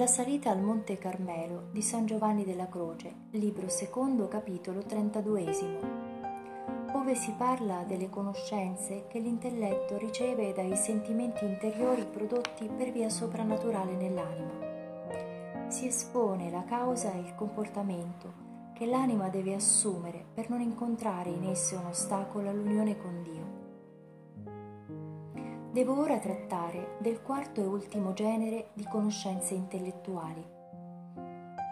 La salita al Monte Carmelo di San Giovanni della Croce, libro secondo, capitolo 32, ove si parla delle conoscenze che l'intelletto riceve dai sentimenti interiori prodotti per via soprannaturale nell'anima. Si espone la causa e il comportamento che l'anima deve assumere per non incontrare in esse un ostacolo all'unione con Dio. Devo ora trattare del quarto e ultimo genere di conoscenze intellettuali.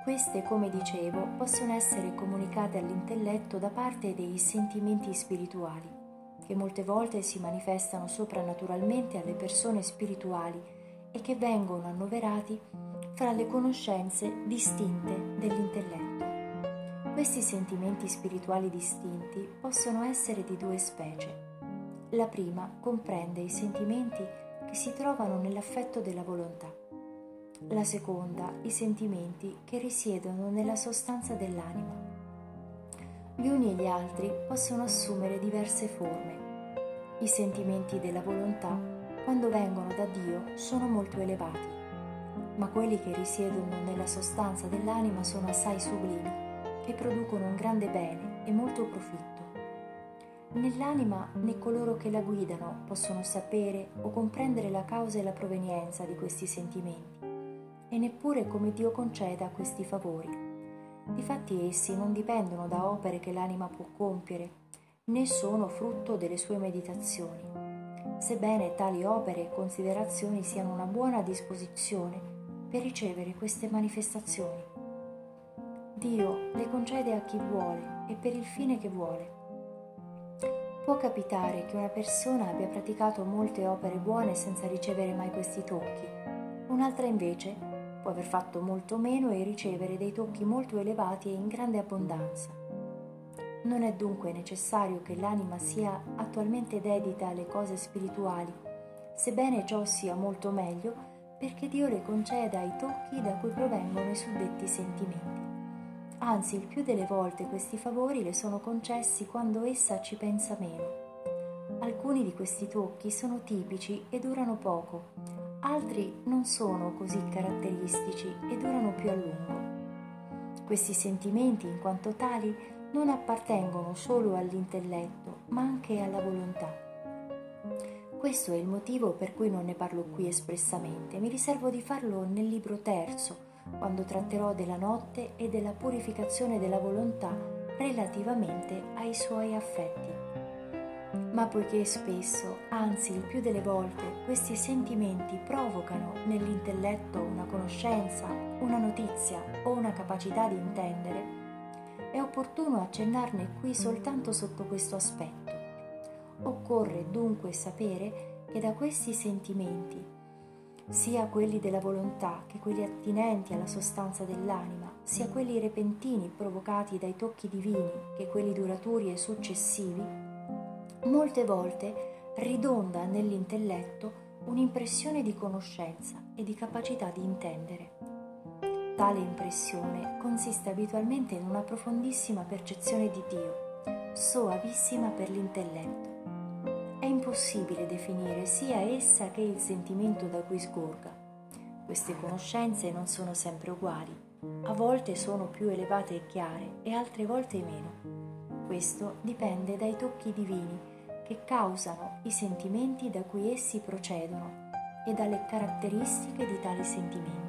Queste, come dicevo, possono essere comunicate all'intelletto da parte dei sentimenti spirituali, che molte volte si manifestano soprannaturalmente alle persone spirituali e che vengono annoverati fra le conoscenze distinte dell'intelletto. Questi sentimenti spirituali distinti possono essere di due specie la prima comprende i sentimenti che si trovano nell'affetto della volontà. La seconda i sentimenti che risiedono nella sostanza dell'anima. Gli uni e gli altri possono assumere diverse forme. I sentimenti della volontà, quando vengono da Dio, sono molto elevati, ma quelli che risiedono nella sostanza dell'anima sono assai sublimi e producono un grande bene e molto profitto. Nell'anima né coloro che la guidano possono sapere o comprendere la causa e la provenienza di questi sentimenti, e neppure come Dio conceda questi favori. Difatti essi non dipendono da opere che l'anima può compiere, né sono frutto delle sue meditazioni, sebbene tali opere e considerazioni siano una buona disposizione per ricevere queste manifestazioni. Dio le concede a chi vuole e per il fine che vuole Può capitare che una persona abbia praticato molte opere buone senza ricevere mai questi tocchi, un'altra invece può aver fatto molto meno e ricevere dei tocchi molto elevati e in grande abbondanza. Non è dunque necessario che l'anima sia attualmente dedita alle cose spirituali, sebbene ciò sia molto meglio perché Dio le conceda i tocchi da cui provengono i suddetti sentimenti. Anzi, il più delle volte questi favori le sono concessi quando essa ci pensa meno. Alcuni di questi tocchi sono tipici e durano poco, altri non sono così caratteristici e durano più a lungo. Questi sentimenti, in quanto tali, non appartengono solo all'intelletto, ma anche alla volontà. Questo è il motivo per cui non ne parlo qui espressamente, mi riservo di farlo nel libro terzo, quando tratterò della notte e della purificazione della volontà relativamente ai suoi affetti. Ma poiché spesso, anzi il più delle volte, questi sentimenti provocano nell'intelletto una conoscenza, una notizia o una capacità di intendere, è opportuno accennarne qui soltanto sotto questo aspetto. Occorre dunque sapere che da questi sentimenti sia quelli della volontà che quelli attinenti alla sostanza dell'anima, sia quelli repentini provocati dai tocchi divini che quelli duraturi e successivi, molte volte ridonda nell'intelletto un'impressione di conoscenza e di capacità di intendere. Tale impressione consiste abitualmente in una profondissima percezione di Dio, soavissima per l'intelletto impossibile definire sia essa che il sentimento da cui sgorga. Queste conoscenze non sono sempre uguali, a volte sono più elevate e chiare e altre volte meno. Questo dipende dai tocchi divini che causano i sentimenti da cui essi procedono e dalle caratteristiche di tali sentimenti.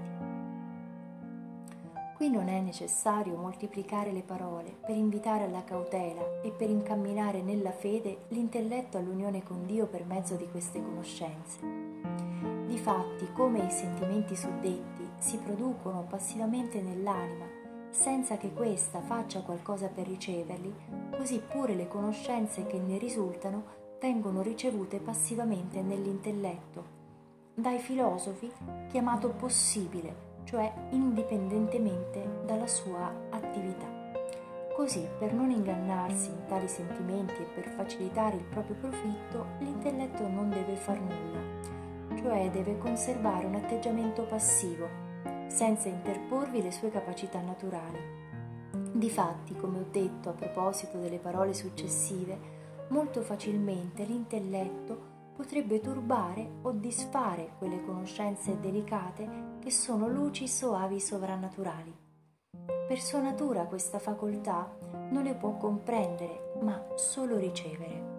Qui non è necessario moltiplicare le parole per invitare alla cautela e per incamminare nella fede l'intelletto all'unione con Dio per mezzo di queste conoscenze. Difatti, come i sentimenti suddetti si producono passivamente nell'anima, senza che questa faccia qualcosa per riceverli, così pure le conoscenze che ne risultano vengono ricevute passivamente nell'intelletto, dai filosofi chiamato possibile cioè indipendentemente dalla sua attività. Così, per non ingannarsi in tali sentimenti e per facilitare il proprio profitto, l'intelletto non deve far nulla, cioè deve conservare un atteggiamento passivo, senza interporvi le sue capacità naturali. Difatti, come ho detto a proposito delle parole successive, molto facilmente l'intelletto potrebbe turbare o disfare quelle conoscenze delicate che sono luci soavi sovrannaturali. Per sua natura questa facoltà non le può comprendere, ma solo ricevere.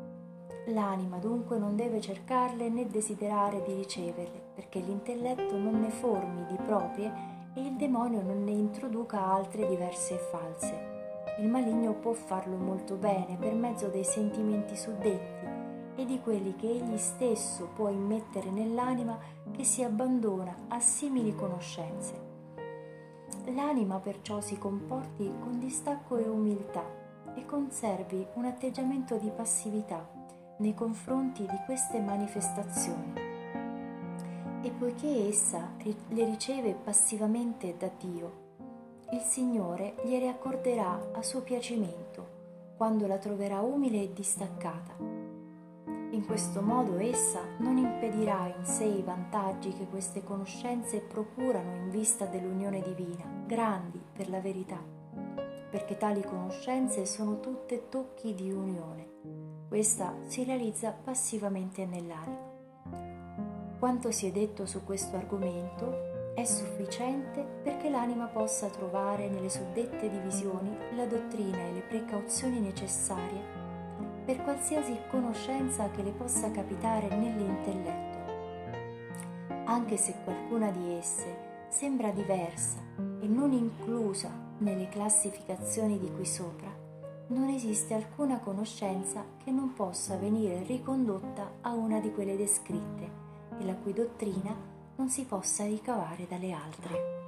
L'anima dunque non deve cercarle né desiderare di riceverle, perché l'intelletto non ne formi di proprie e il demonio non ne introduca altre diverse e false. Il maligno può farlo molto bene per mezzo dei sentimenti suddetti e di quelli che egli stesso può immettere nell'anima che si abbandona a simili conoscenze. L'anima perciò si comporti con distacco e umiltà e conservi un atteggiamento di passività nei confronti di queste manifestazioni. E poiché essa le riceve passivamente da Dio, il Signore gliele accorderà a suo piacimento quando la troverà umile e distaccata. In questo modo essa non impedirà in sé i vantaggi che queste conoscenze procurano in vista dell'unione divina, grandi per la verità, perché tali conoscenze sono tutte tocchi di unione questa si realizza passivamente nell'anima. Quanto si è detto su questo argomento è sufficiente perché l'anima possa trovare nelle suddette divisioni la dottrina e le precauzioni necessarie per qualsiasi conoscenza che le possa capitare nell'intelletto. Anche se qualcuna di esse sembra diversa e non inclusa nelle classificazioni di qui sopra, non esiste alcuna conoscenza che non possa venire ricondotta a una di quelle descritte e la cui dottrina non si possa ricavare dalle altre.